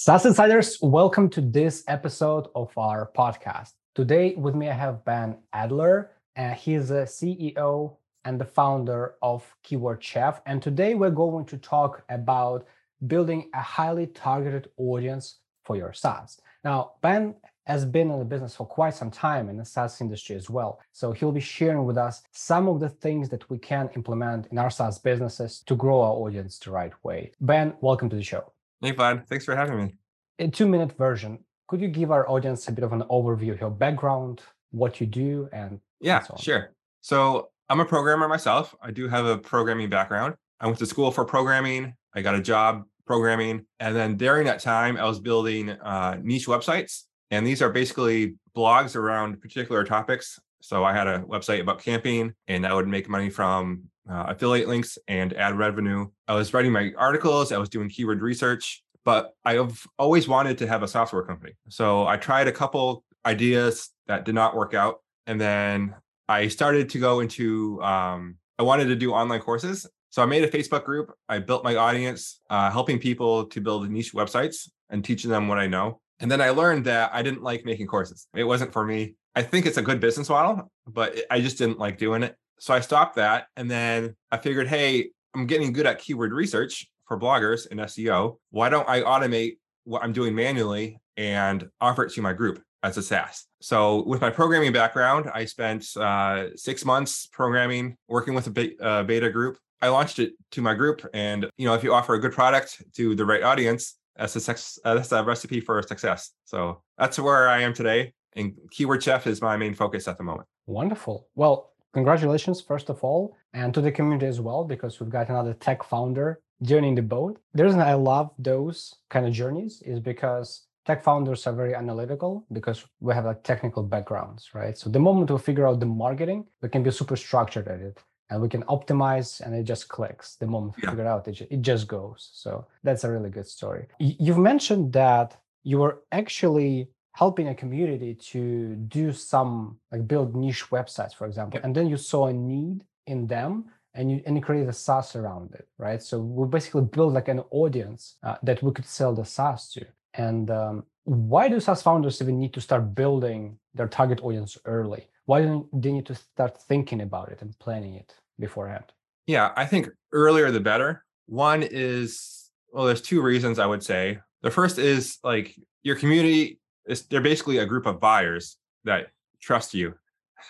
SaaS Insiders, welcome to this episode of our podcast. Today with me, I have Ben Adler, and he's the CEO and the founder of Keyword Chef. And today we're going to talk about building a highly targeted audience for your SaaS. Now, Ben has been in the business for quite some time in the SaaS industry as well. So he'll be sharing with us some of the things that we can implement in our SaaS businesses to grow our audience the right way. Ben, welcome to the show. Hey, Vlad. Thanks for having me. A two minute version. Could you give our audience a bit of an overview of your background, what you do, and yeah, and so sure. So I'm a programmer myself. I do have a programming background. I went to school for programming. I got a job programming, and then during that time, I was building uh, niche websites, and these are basically blogs around particular topics. So I had a website about camping, and I would make money from uh, affiliate links and ad revenue. I was writing my articles, I was doing keyword research, but I've always wanted to have a software company. So I tried a couple ideas that did not work out. And then I started to go into, um, I wanted to do online courses. So I made a Facebook group. I built my audience, uh, helping people to build niche websites and teaching them what I know. And then I learned that I didn't like making courses. It wasn't for me. I think it's a good business model, but I just didn't like doing it. So I stopped that. And then I figured, hey, I'm getting good at keyword research for bloggers and SEO. Why don't I automate what I'm doing manually and offer it to my group as a SaaS? So with my programming background, I spent uh, six months programming, working with a uh, beta group. I launched it to my group, and you know, if you offer a good product to the right audience, that's a uh, that's a recipe for success. So that's where I am today, and Keyword Chef is my main focus at the moment. Wonderful. Well, congratulations, first of all, and to the community as well, because we've got another tech founder joining the boat. The reason I love those kind of journeys is because tech founders are very analytical because we have like technical backgrounds, right? So the moment we figure out the marketing, we can be super structured at it and we can optimize and it just clicks the moment we Yeah. figure it out it, it just goes so that's a really good story you've mentioned that you were actually helping a community to do some like build niche websites for example and then you saw a need in them and you and you created a SaaS around it, right? So we basically build like an audience uh, that we could sell the SaaS to. And um, why do SaaS founders even need to start building their target audience early? Why don't they need to start thinking about it and planning it beforehand? Yeah, I think earlier the better. One is well, there's two reasons I would say. The first is like your community is they're basically a group of buyers that trust you.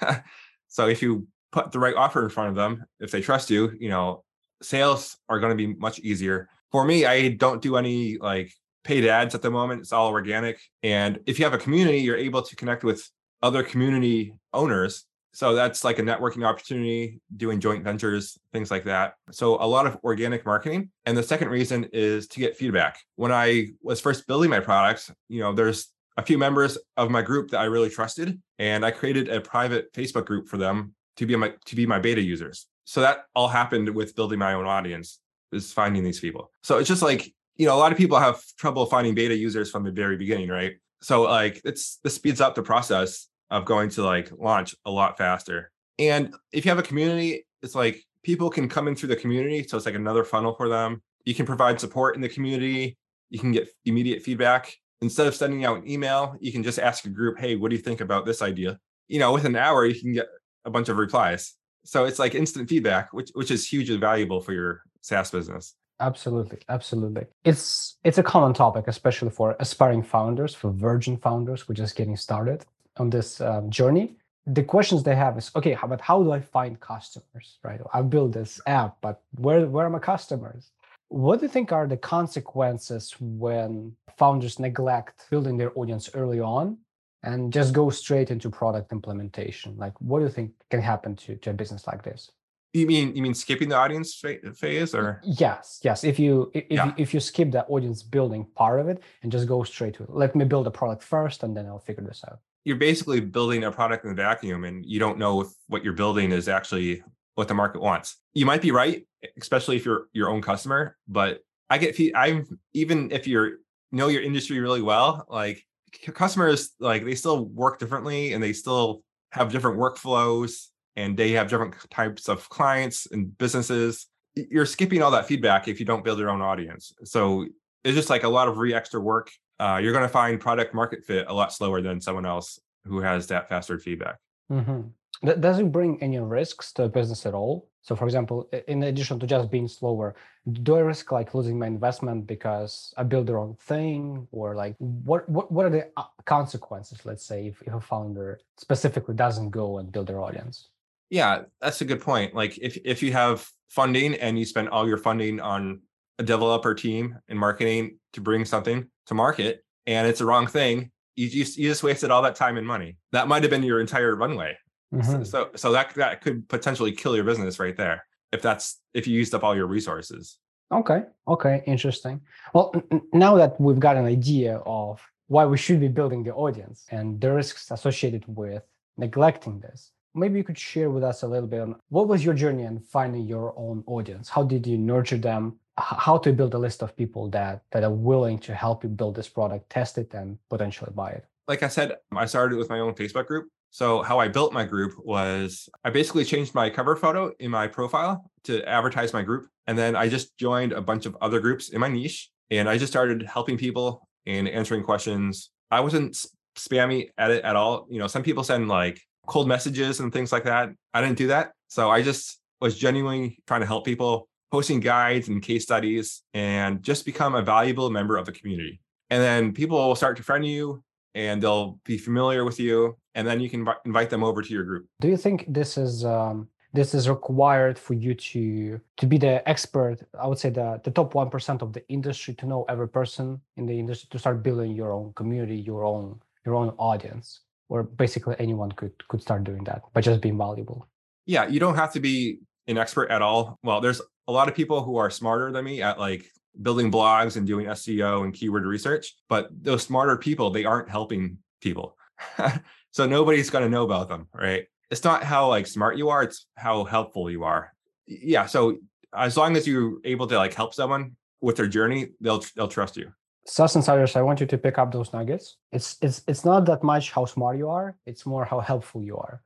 so if you put the right offer in front of them, if they trust you, you know, sales are going to be much easier. For me, I don't do any like paid ads at the moment. It's all organic. And if you have a community, you're able to connect with other community owners so that's like a networking opportunity, doing joint ventures, things like that. So a lot of organic marketing. And the second reason is to get feedback. When I was first building my products, you know, there's a few members of my group that I really trusted, and I created a private Facebook group for them to be my to be my beta users. So that all happened with building my own audience, is finding these people. So it's just like, you know, a lot of people have trouble finding beta users from the very beginning, right? So like it's this speeds up the process of going to like launch a lot faster. And if you have a community, it's like people can come in through the community. So it's like another funnel for them. You can provide support in the community. You can get immediate feedback. Instead of sending out an email, you can just ask a group, hey, what do you think about this idea? You know, within an hour, you can get a bunch of replies. So it's like instant feedback, which which is hugely valuable for your SaaS business. Absolutely, absolutely. It's it's a common topic, especially for aspiring founders, for virgin founders who are just getting started on this um, journey. The questions they have is, okay, how, but how do I find customers? Right? I build this app, but where where are my customers? What do you think are the consequences when founders neglect building their audience early on and just go straight into product implementation? Like, what do you think can happen to, to a business like this? You mean you mean skipping the audience phase or Yes, yes. If you if Yeah. you, if you skip the audience building part of it and just go straight to it, let me build a product first, and then I'll figure this out. you're basically building a product in a vacuum and you don't know if what you're building is actually what the market wants. You might be right, especially if you're your own customer, but I get I'm even if you're know your industry really well, like customers like they still work differently and they still have different workflows and they have different types of clients and businesses. You're skipping all that feedback if you don't build your own audience. So it's just like a lot of re extra work. Uh, you're going to find product market fit a lot slower than someone else who has that faster feedback. Mm-hmm. Does it bring any risks to a business at all? So, for example, in addition to just being slower, do I risk like losing my investment because I build the wrong thing, or like what what what are the uh, consequences? Let's say if, if a founder specifically doesn't go and build their audience. Yeah, that's a good point. Like if if you have funding and you spend all your funding on a developer team and marketing to bring something to market, and it's the wrong thing, you just you just wasted all that time and money. That might have been your entire runway. Mm-hmm. So, so that that could potentially kill your business right there if that's if you used up all your resources. Okay. Okay. Interesting. Well, n- now that we've got an idea of why we should be building the audience and the risks associated with neglecting this, maybe you could share with us a little bit on what was your journey in finding your own audience? How did you nurture them? How to build a list of people that that are willing to help you build this product, test it, and potentially buy it? Like I said, I started with my own Facebook group so how I built my group was I basically changed my cover photo in my profile to advertise my group. And then I just joined a bunch of other groups in my niche and I just started helping people and answering questions. I wasn't spammy at it at all. You know, some people send like cold messages and things like that. I didn't do that. So I just was genuinely trying to help people, posting guides and case studies, and just become a valuable member of the community. And then people will start to friend you and they'll be familiar with you and then you can invite them over to your group do you think this is um, this is required for you to to be the expert i would say the, the top 1% of the industry to know every person in the industry to start building your own community your own your own audience or basically anyone could could start doing that by just being valuable yeah you don't have to be an expert at all well there's a lot of people who are smarter than me at like building blogs and doing SEO and keyword research, but those smarter people, they aren't helping people. so nobody's going to know about them, right? It's not how like smart you are, it's how helpful you are. Yeah, so as long as you're able to like help someone with their journey, they'll they'll trust you. SaaS Insiders, I want you to pick up those nuggets. It's it's it's not that much how smart you are, it's more how helpful you are.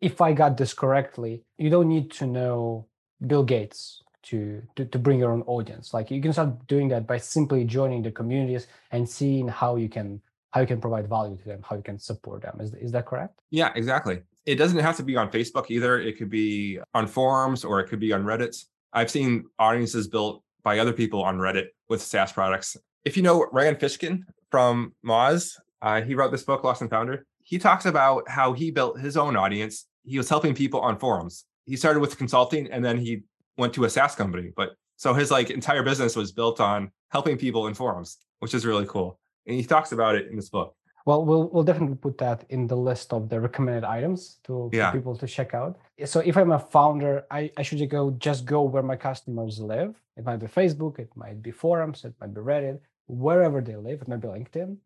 If I got this correctly, you don't need to know Bill Gates to, to, to bring your own audience. Like you can start doing that by simply joining the communities and seeing how you can how you can provide value to them, how you can support them. Is, is that correct? Yeah, exactly. It doesn't have to be on Facebook either. It could be on forums or it could be on Reddit. I've seen audiences built by other people on Reddit with SaaS products. If you know Rand Fishkin from Moz, uh, he wrote this book, Lost and Founder. He talks about how he built his own audience. He was helping people on forums. He started with consulting and then he went to a SaaS company. But so his like entire business was built on helping people in forums, which is really cool. And he talks about it in this book. Well, we'll we'll definitely put that in the list of the recommended items to yeah. for people to check out. So if I'm a founder, I, I should go just go where my customers live. It might be Facebook, it might be forums, it might be Reddit, wherever they live. It might be LinkedIn.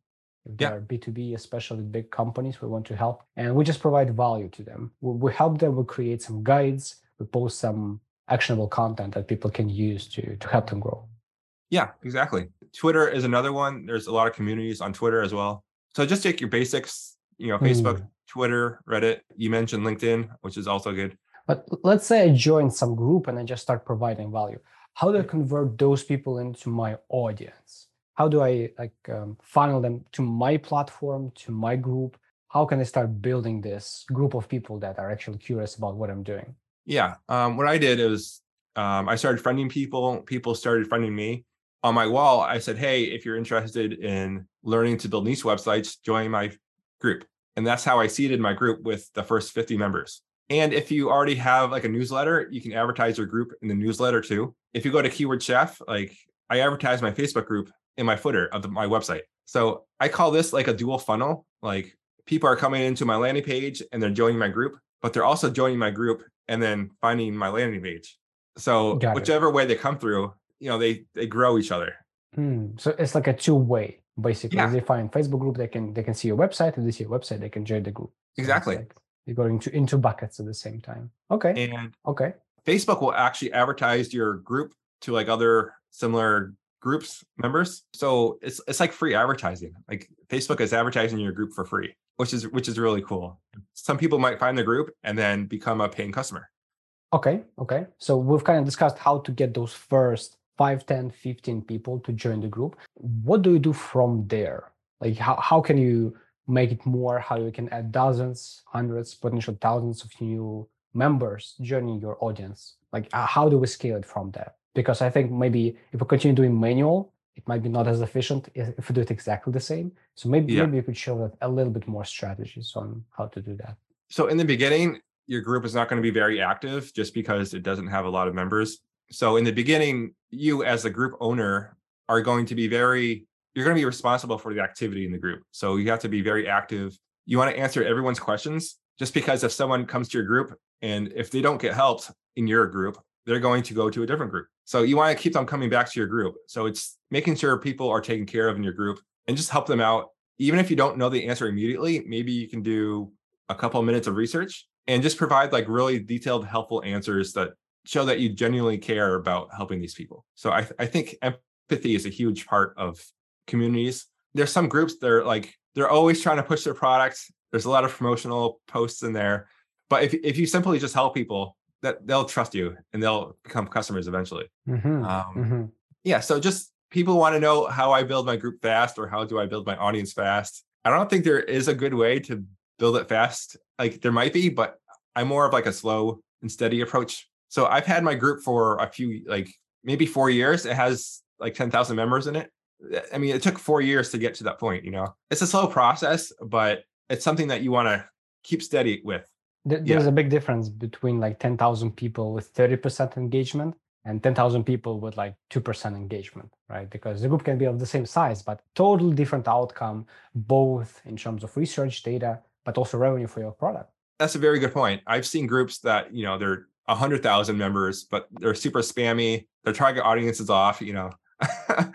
If yeah. they're B2B, especially big companies, we want to help. And we just provide value to them. We, we help them, we create some guides, we post some actionable content that people can use to to help them grow. Yeah, exactly. Twitter is another one. There's a lot of communities on Twitter as well. So just take your basics, you know, Facebook, mm. Twitter, Reddit. You mentioned LinkedIn, which is also good. But let's say I join some group and I just start providing value. How do I convert those people into my audience? How do I like um, funnel them to my platform, to my group? How can I start building this group of people that are actually curious about what I'm doing? Yeah. Um, what I did is um, I started friending people. People started friending me. On my wall, I said, hey, if you're interested in learning to build niche websites, join my group. And that's how I seeded my group with the first 50 members. And if you already have like a newsletter, you can advertise your group in the newsletter too. If you go to Keyword Chef, like I advertise my Facebook group in my footer of the, my website. So I call this like a dual funnel. Like people are coming into my landing page and they're joining my group, but they're also joining my group and then finding my landing page. So Got whichever it. way they come through, you know, they they grow each other. Hmm. So it's like a two way basically. Yeah. They find Facebook group, they can they can see your website. If they see your website, they can join the group. So exactly. Like you're going into into buckets at the same time. Okay. And okay. Facebook will actually advertise your group to like other similar groups members. So it's it's like free advertising. Like Facebook is advertising your group for free which is which is really cool. Some people might find the group and then become a paying customer. Okay, okay. So we've kind of discussed how to get those first 5 10 15 people to join the group what do you do from there like how, how can you make it more how you can add dozens hundreds potential thousands of new members joining your audience like uh, how do we scale it from there because i think maybe if we continue doing manual it might be not as efficient if we do it exactly the same so maybe yeah. maybe you could show that a little bit more strategies on how to do that so in the beginning your group is not going to be very active just because it doesn't have a lot of members so in the beginning you as a group owner are going to be very you're going to be responsible for the activity in the group. So you have to be very active. You want to answer everyone's questions just because if someone comes to your group and if they don't get helped in your group, they're going to go to a different group. So you want to keep them coming back to your group. So it's making sure people are taken care of in your group and just help them out. Even if you don't know the answer immediately, maybe you can do a couple of minutes of research and just provide like really detailed, helpful answers that show that you genuinely care about helping these people. So I, I think empathy is a huge part of communities. There's some groups that are like they're always trying to push their products. There's a lot of promotional posts in there. But if if you simply just help people, that they'll trust you and they'll become customers eventually. Mm-hmm. Um, mm-hmm. Yeah. So just people want to know how I build my group fast or how do I build my audience fast. I don't think there is a good way to build it fast. Like there might be, but I'm more of like a slow and steady approach. So I've had my group for a few, like maybe four years. It has like 10,000 members in it. I mean, it took four years to get to that point. You know, it's a slow process, but it's something that you want to keep steady with. There's yeah. a big difference between like 10,000 people with 30% engagement and 10,000 people with like 2% engagement, right? Because the group can be of the same size, but totally different outcome, both in terms of research data, but also revenue for your product. That's a very good point. I've seen groups that, you know, they're 100,000 members, but they're super spammy. Their target audience is off, you know.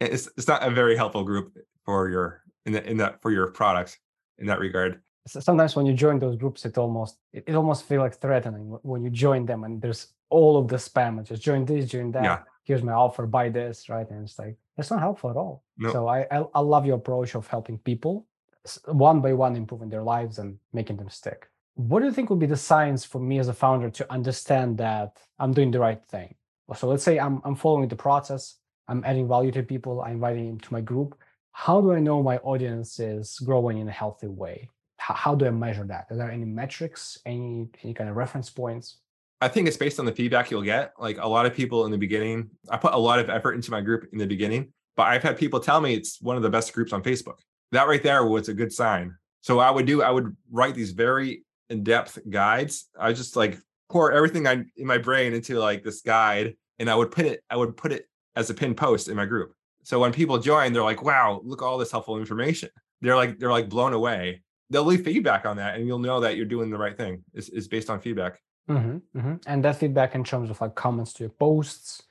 it's it's not a very helpful group for your in that in that for your product in that regard. So sometimes when you join those groups, it almost it, it almost feels like threatening when you join them and there's all of the spam. Just join this, join that. Yeah. Here's my offer, buy this, right? And it's like it's not helpful at all. No. So I, I I love your approach of helping people one by one improving their lives and making them stick. What do you think would be the signs for me as a founder to understand that I'm doing the right thing? So let's say I'm I'm following the process. I'm adding value to people, I'm inviting into my group. How do I know my audience is growing in a healthy way? How, how do I measure that? Are there any metrics, any any kind of reference points? I think it's based on the feedback you'll get. Like a lot of people in the beginning, I put a lot of effort into my group in the beginning, but I've had people tell me it's one of the best groups on Facebook. That right there was a good sign. So I would do, I would write these very in-depth guides. I just like pour everything I in my brain into like this guide and I would put it, I would put it as a pinned post in my group. So when people join, they're like, wow, look all this helpful information. They're like, they're like blown away. They'll leave feedback on that and you'll know that you're doing the right thing. Is is based on feedback. Mm-hmm, mm-hmm. And that feedback in terms of like comments to your posts,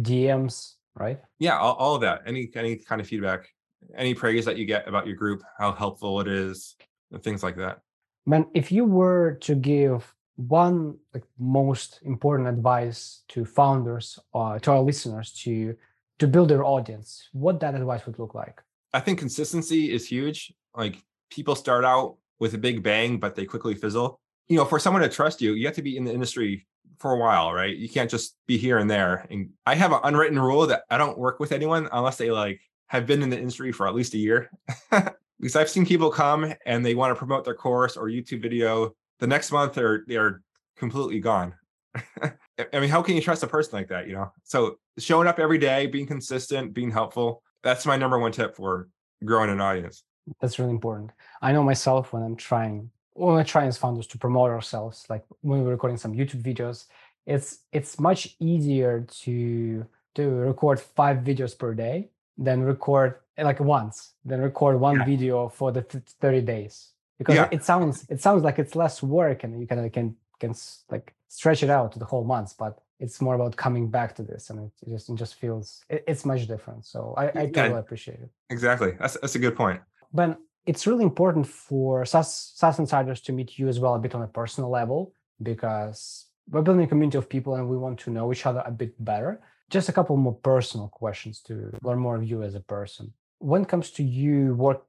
DMs, right? Yeah, all, all of that. Any any kind of feedback, any praise that you get about your group, how helpful it is, and things like that. Man, if you were to give one like most important advice to founders or uh, to our listeners to to build their audience what that advice would look like i think consistency is huge like people start out with a big bang but they quickly fizzle you know for someone to trust you you have to be in the industry for a while right you can't just be here and there and i have an unwritten rule that i don't work with anyone unless they like have been in the industry for at least a year because i've seen people come and they want to promote their course or youtube video the next month they're they're completely gone. I mean, how can you trust a person like that? You know, so showing up every day, being consistent, being helpful. That's my number one tip for growing an audience. That's really important. I know myself when I'm trying, when I try as founders to promote ourselves, like when we're recording some YouTube videos, it's it's much easier to to record five videos per day than record like once, then record one yeah. video for the 30 days because yeah. it sounds it sounds like it's less work and you kind of can can like stretch it out to the whole month but it's more about coming back to this and it just it just feels it, it's much different so i, I totally yeah, appreciate it exactly that's, that's a good point but it's really important for SaaS, SaaS insiders to meet you as well a bit on a personal level because we're building a community of people and we want to know each other a bit better. Just a couple more personal questions to learn more of you as a person. When it comes to you work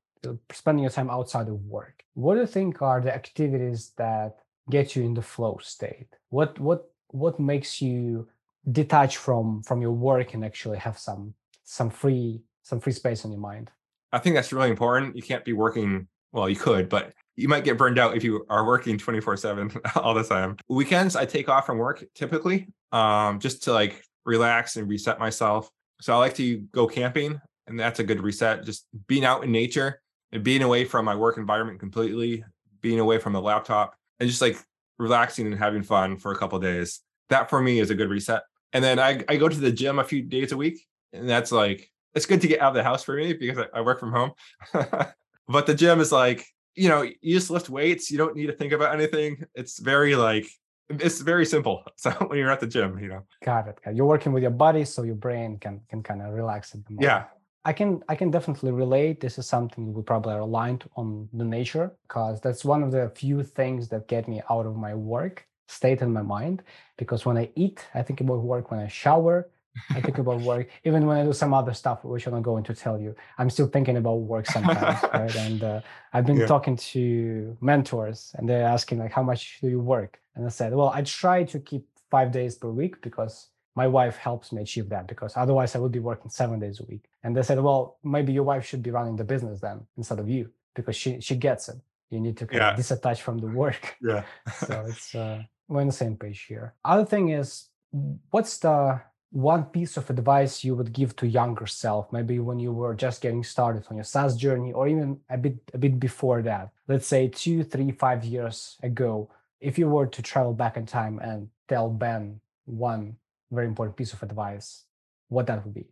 spending your time outside of work what do you think are the activities that get you in the flow state? What what what makes you detach from from your work and actually have some some free some free space on your mind. I think that's really important. You can't be working. Well, you could, but you might get burned out if you are working 24 7 all the time. Weekends, I take off from work typically um, just to like relax and reset myself. So I like to go camping, and that's a good reset. Just being out in nature and being away from my work environment completely, being away from the laptop, and just like relaxing and having fun for a couple days. That for me is a good reset. And then I, I go to the gym a few days a week, and that's like it's good to get out of the house for me because I, I work from home. but the gym is like you know you just lift weights. You don't need to think about anything. It's very like it's very simple. So when you're at the gym, you know. Got it. You're working with your body, so your brain can can kind of relax at the moment. Yeah. I can I can definitely relate. This is something we probably are aligned on the nature because that's one of the few things that get me out of my work state in my mind. Because when I eat, I think about work. When I shower, I think about work. Even when I do some other stuff, which I'm not going to tell you, I'm still thinking about work sometimes, right? And uh, I've been yeah. talking to mentors, and they're asking like, "How much do you work?" And I said, "Well, I try to keep five days per week because." my wife helps me achieve that because otherwise I would be working seven days a week. And they said, well, maybe your wife should be running the business then instead of you because she she gets it. You need to yeah. disattach from the work. Yeah. so it's uh, we're on the same page here. Other thing is, what's the one piece of advice you would give to younger self maybe when you were just getting started on your SaaS journey or even a bit a bit before that let's say two three five years ago if you were to travel back in time and tell ben one very important piece of advice, what that would be?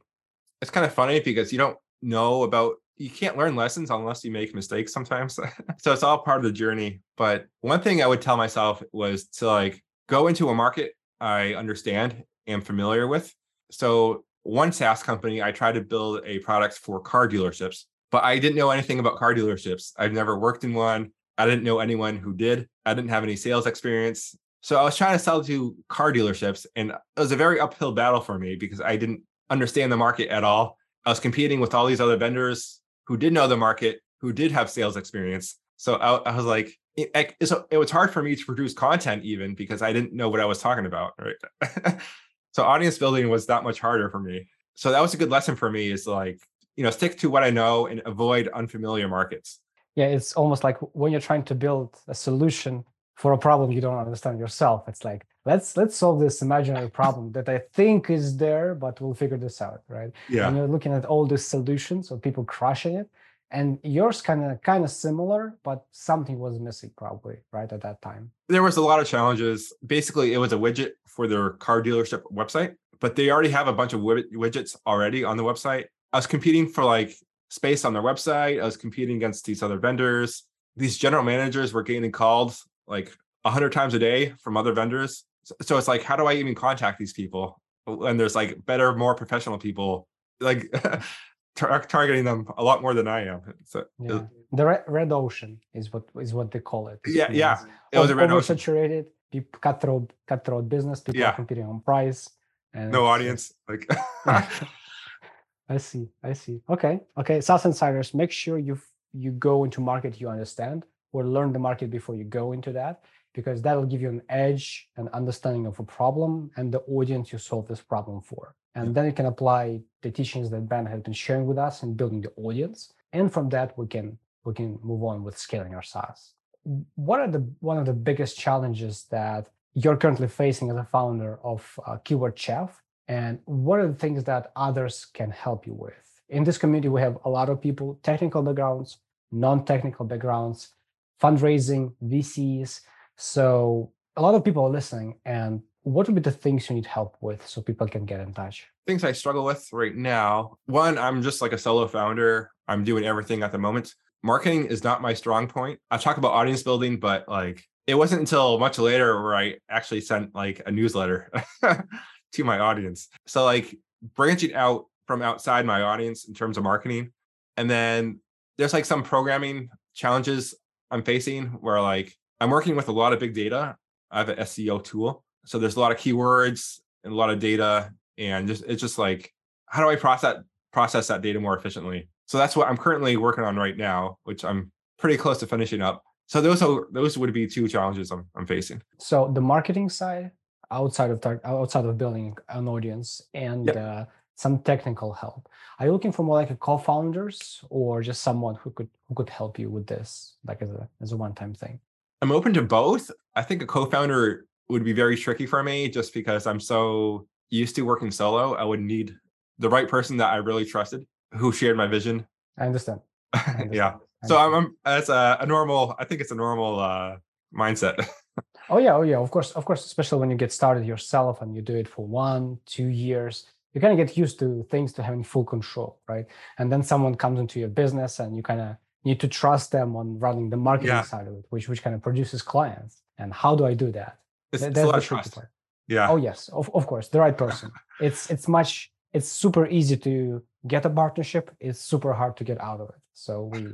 It's kind of funny because you don't know about you can't learn lessons unless you make mistakes sometimes. so it's all part of the journey. But one thing I would tell myself was to like go into a market I understand and familiar with. So one SaaS company, I tried to build a product for car dealerships, but I didn't know anything about car dealerships. I've never worked in one. I didn't know anyone who did. I didn't have any sales experience. So I was trying to sell to car dealerships, and it was a very uphill battle for me because I didn't understand the market at all. I was competing with all these other vendors who did know the market, who did have sales experience. So I, I was like, it, it, it, was hard for me to produce content even because I didn't know what I was talking about. Right. so audience building was that much harder for me. So that was a good lesson for me is like, you know, stick to what I know and avoid unfamiliar markets. Yeah, it's almost like when you're trying to build a solution for a problem you don't understand yourself it's like let's let's solve this imaginary problem that i think is there but we'll figure this out right yeah and you're looking at all these solutions of people crushing it and yours kind of kind of similar but something was missing probably right at that time. There was a lot of challenges. Basically it was a widget for their car dealership website but they already have a bunch of widgets already on the website. I was competing for like space on their website. I was competing against these other vendors. These general managers were getting called like a hundred times a day from other vendors. So it's like, how do I even contact these people? And there's like better, more professional people, like tar- targeting them a lot more than I am. So yeah. the red, red ocean is what is what they call it. Yeah, yeah. It was a red oversaturated, people cutthroat, cutthroat business. People yeah. are competing on price. And no audience. Like. I see. I see. Okay. Okay. SaaS insiders, make sure you you go into market you understand or learn the market before you go into that because that'll give you an edge and understanding of a problem and the audience you solve this problem for and then you can apply the teachings that ben has been sharing with us in building the audience and from that we can we can move on with scaling our SaaS. What are the one of the biggest challenges that you're currently facing as a founder of uh, Keyword Chef, and what are the things that others can help you with? In this community, we have a lot of people, technical backgrounds, non-technical backgrounds, fundraising, VCs. So a lot of people are listening. And what would be the things you need help with so people can get in touch? Things I struggle with right now. One, I'm just like a solo founder. I'm doing everything at the moment. Marketing is not my strong point. I talk about audience building, but like it wasn't until much later where I actually sent like a newsletter to my audience. So like branching out from outside my audience in terms of marketing. And then there's like some programming challenges I'm facing where like I'm working with a lot of big data. I have an SEO tool. So there's a lot of keywords and a lot of data. And just it's just like, how do I process process that data more efficiently? So that's what I'm currently working on right now, which I'm pretty close to finishing up. So those are those would be two challenges I'm, I'm facing. So the marketing side, outside of tar- outside of building an audience and Yep. uh, some technical help. Are you looking for more like a co-founders or just someone who could who could help you with this, like as a as a one-time thing? I'm open to both. I think a co-founder would be very tricky for me just because I'm so used to working solo. I would need the right person that I really trusted who shared my vision. I understand. I understand. yeah. I So I'm, understand. I'm as a, a normal, I think it's a normal uh mindset. Oh yeah, oh yeah. Of course, of course. Especially when you get started yourself and you do it for one, two years, you kind of get used to things to having full control, right? And then someone comes into your business, and you kind of need to trust them on running the marketing Yeah. side of it, which which kind of produces clients. And how do I do that? It's, it's a lot of trust. part. Yeah. Oh yes, of, of course, the right person. it's it's much it's super easy to get a partnership. It's super hard to get out of it. So we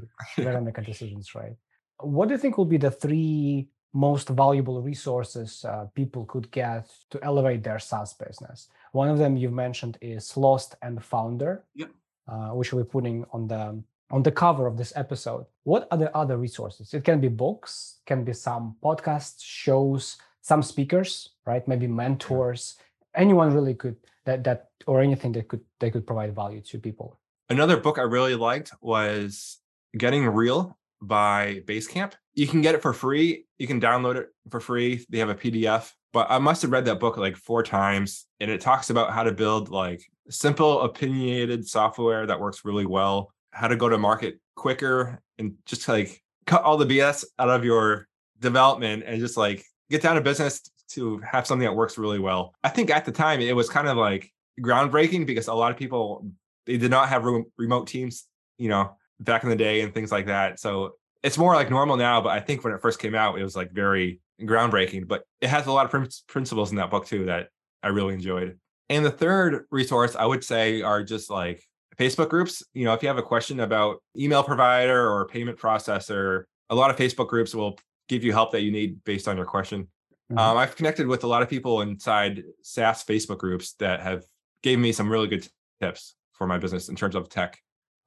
better make our decisions right. What do you think will be the three most valuable resources uh, people could get to elevate their SaaS business? One of them you've mentioned is Lost and Founder, Yep. uh, which we're putting on the on the cover of this episode. What are the other resources? It can be books, can be some podcasts, shows, some speakers, right? Maybe mentors. Anyone really could that that or anything that could they could provide value to people. Another book I really liked was Getting Real by Basecamp. You can get it for free. You can download it for free. They have a PDF, but I must have read that book like four times and it talks about how to build like simple opinionated software that works really well, how to go to market quicker and just like cut all the BS out of your development and just like get down to business to have something that works really well. I think at the time it was kind of like groundbreaking because a lot of people they did not have remote teams, you know, back in the day and things like that. So it's more like normal now, but I think when it first came out, it was like very groundbreaking. But it has a lot of prin- principles in that book too that I really enjoyed. And the third resource I would say are just like Facebook groups. You know, if you have a question about email provider or payment processor, a lot of Facebook groups will give you help that you need based on your question. Mhm. Um, I've connected with a lot of people inside SaaS Facebook groups that have gave me some really good tips for my business in terms of tech.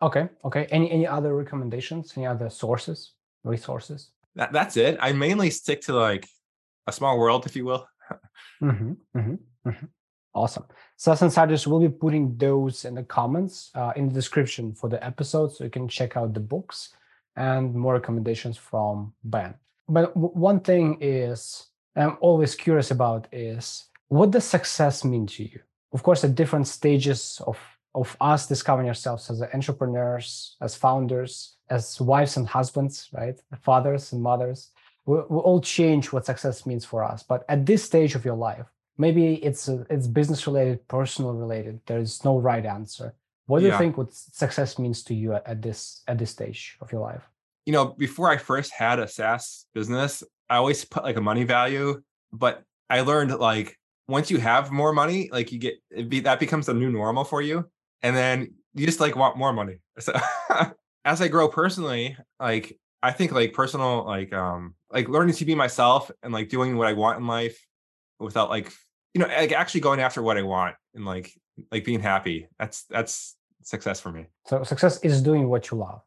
Okay. Okay. Any any other recommendations? Any other sources, resources? That, that's it. I mainly stick to like a small world, if you will. hmm hmm hmm Awesome. SaaS Insiders will be putting those in the comments uh, in the description for the episode, so you can check out the books and more recommendations from Ben. But one thing is I'm always curious about is what does success mean to you? Of course, at different stages of of us discovering ourselves as entrepreneurs, as founders, as wives and husbands, right? Fathers and mothers, we, we all change what success means for us. But at this stage of your life, maybe it's uh, it's business related, personal related. There is no right answer. What do you think what success means to you at, at this at this stage of your life? You know, before I first had a SaaS business, I always put like a money value, but I learned like once you have more money, like you get it be, that becomes the new normal for you, and then you just like want more money. So as I grow personally, like I think like personal like um like learning to be myself and like doing what I want in life without like you know like actually going after what I want and like like being happy. That's that's success for me. So success is doing what you love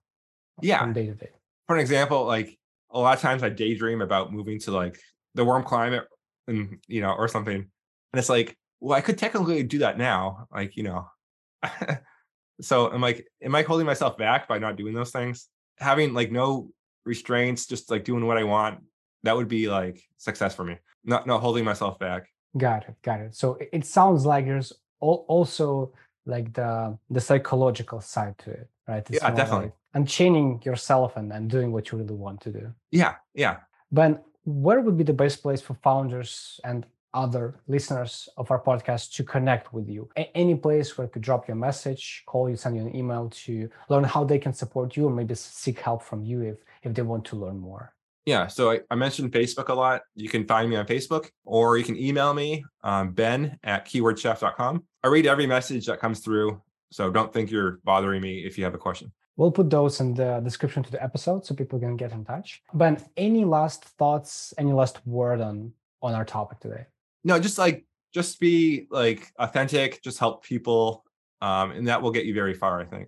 Yeah. from day to day. For an example, like a lot of times I daydream about moving to like the warm climate and you know or something. And it's like, well, I could technically do that now. Like, you know. so I'm like, am I holding myself back by not doing those things? Having like no restraints, just like doing what I want, that would be like success for me. Not not holding myself back. Got it. Got it. So it- it sounds like there's also like the the psychological side to it, right? It's Yeah, definitely. like unchaining yourself and, and doing what you really want to do. Yeah, yeah. Ben, where would be the best place for founders and other listeners of our podcast to connect with you? A- any place where you could drop you a message, call you, send you an email to learn how they can support you, or maybe seek help from you if if they want to learn more. Yeah. So I, I mentioned Facebook a lot. You can find me on Facebook or you can email me, um, ben at keywordchef.com. I read every message that comes through. So don't think you're bothering me if you have a question. We'll put those in the description to the episode so people can get in touch. Ben, any last thoughts, any last word on on our topic today? No, just like, just be like authentic, just help people. Um, and that will get you very far, I think.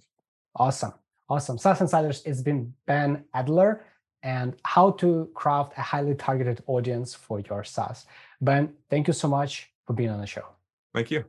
Awesome. Awesome. SaaS Insiders, it's been Ben Adler and how to craft a highly targeted audience for your SaaS. Ben, thank you so much for being on the show. Thank you.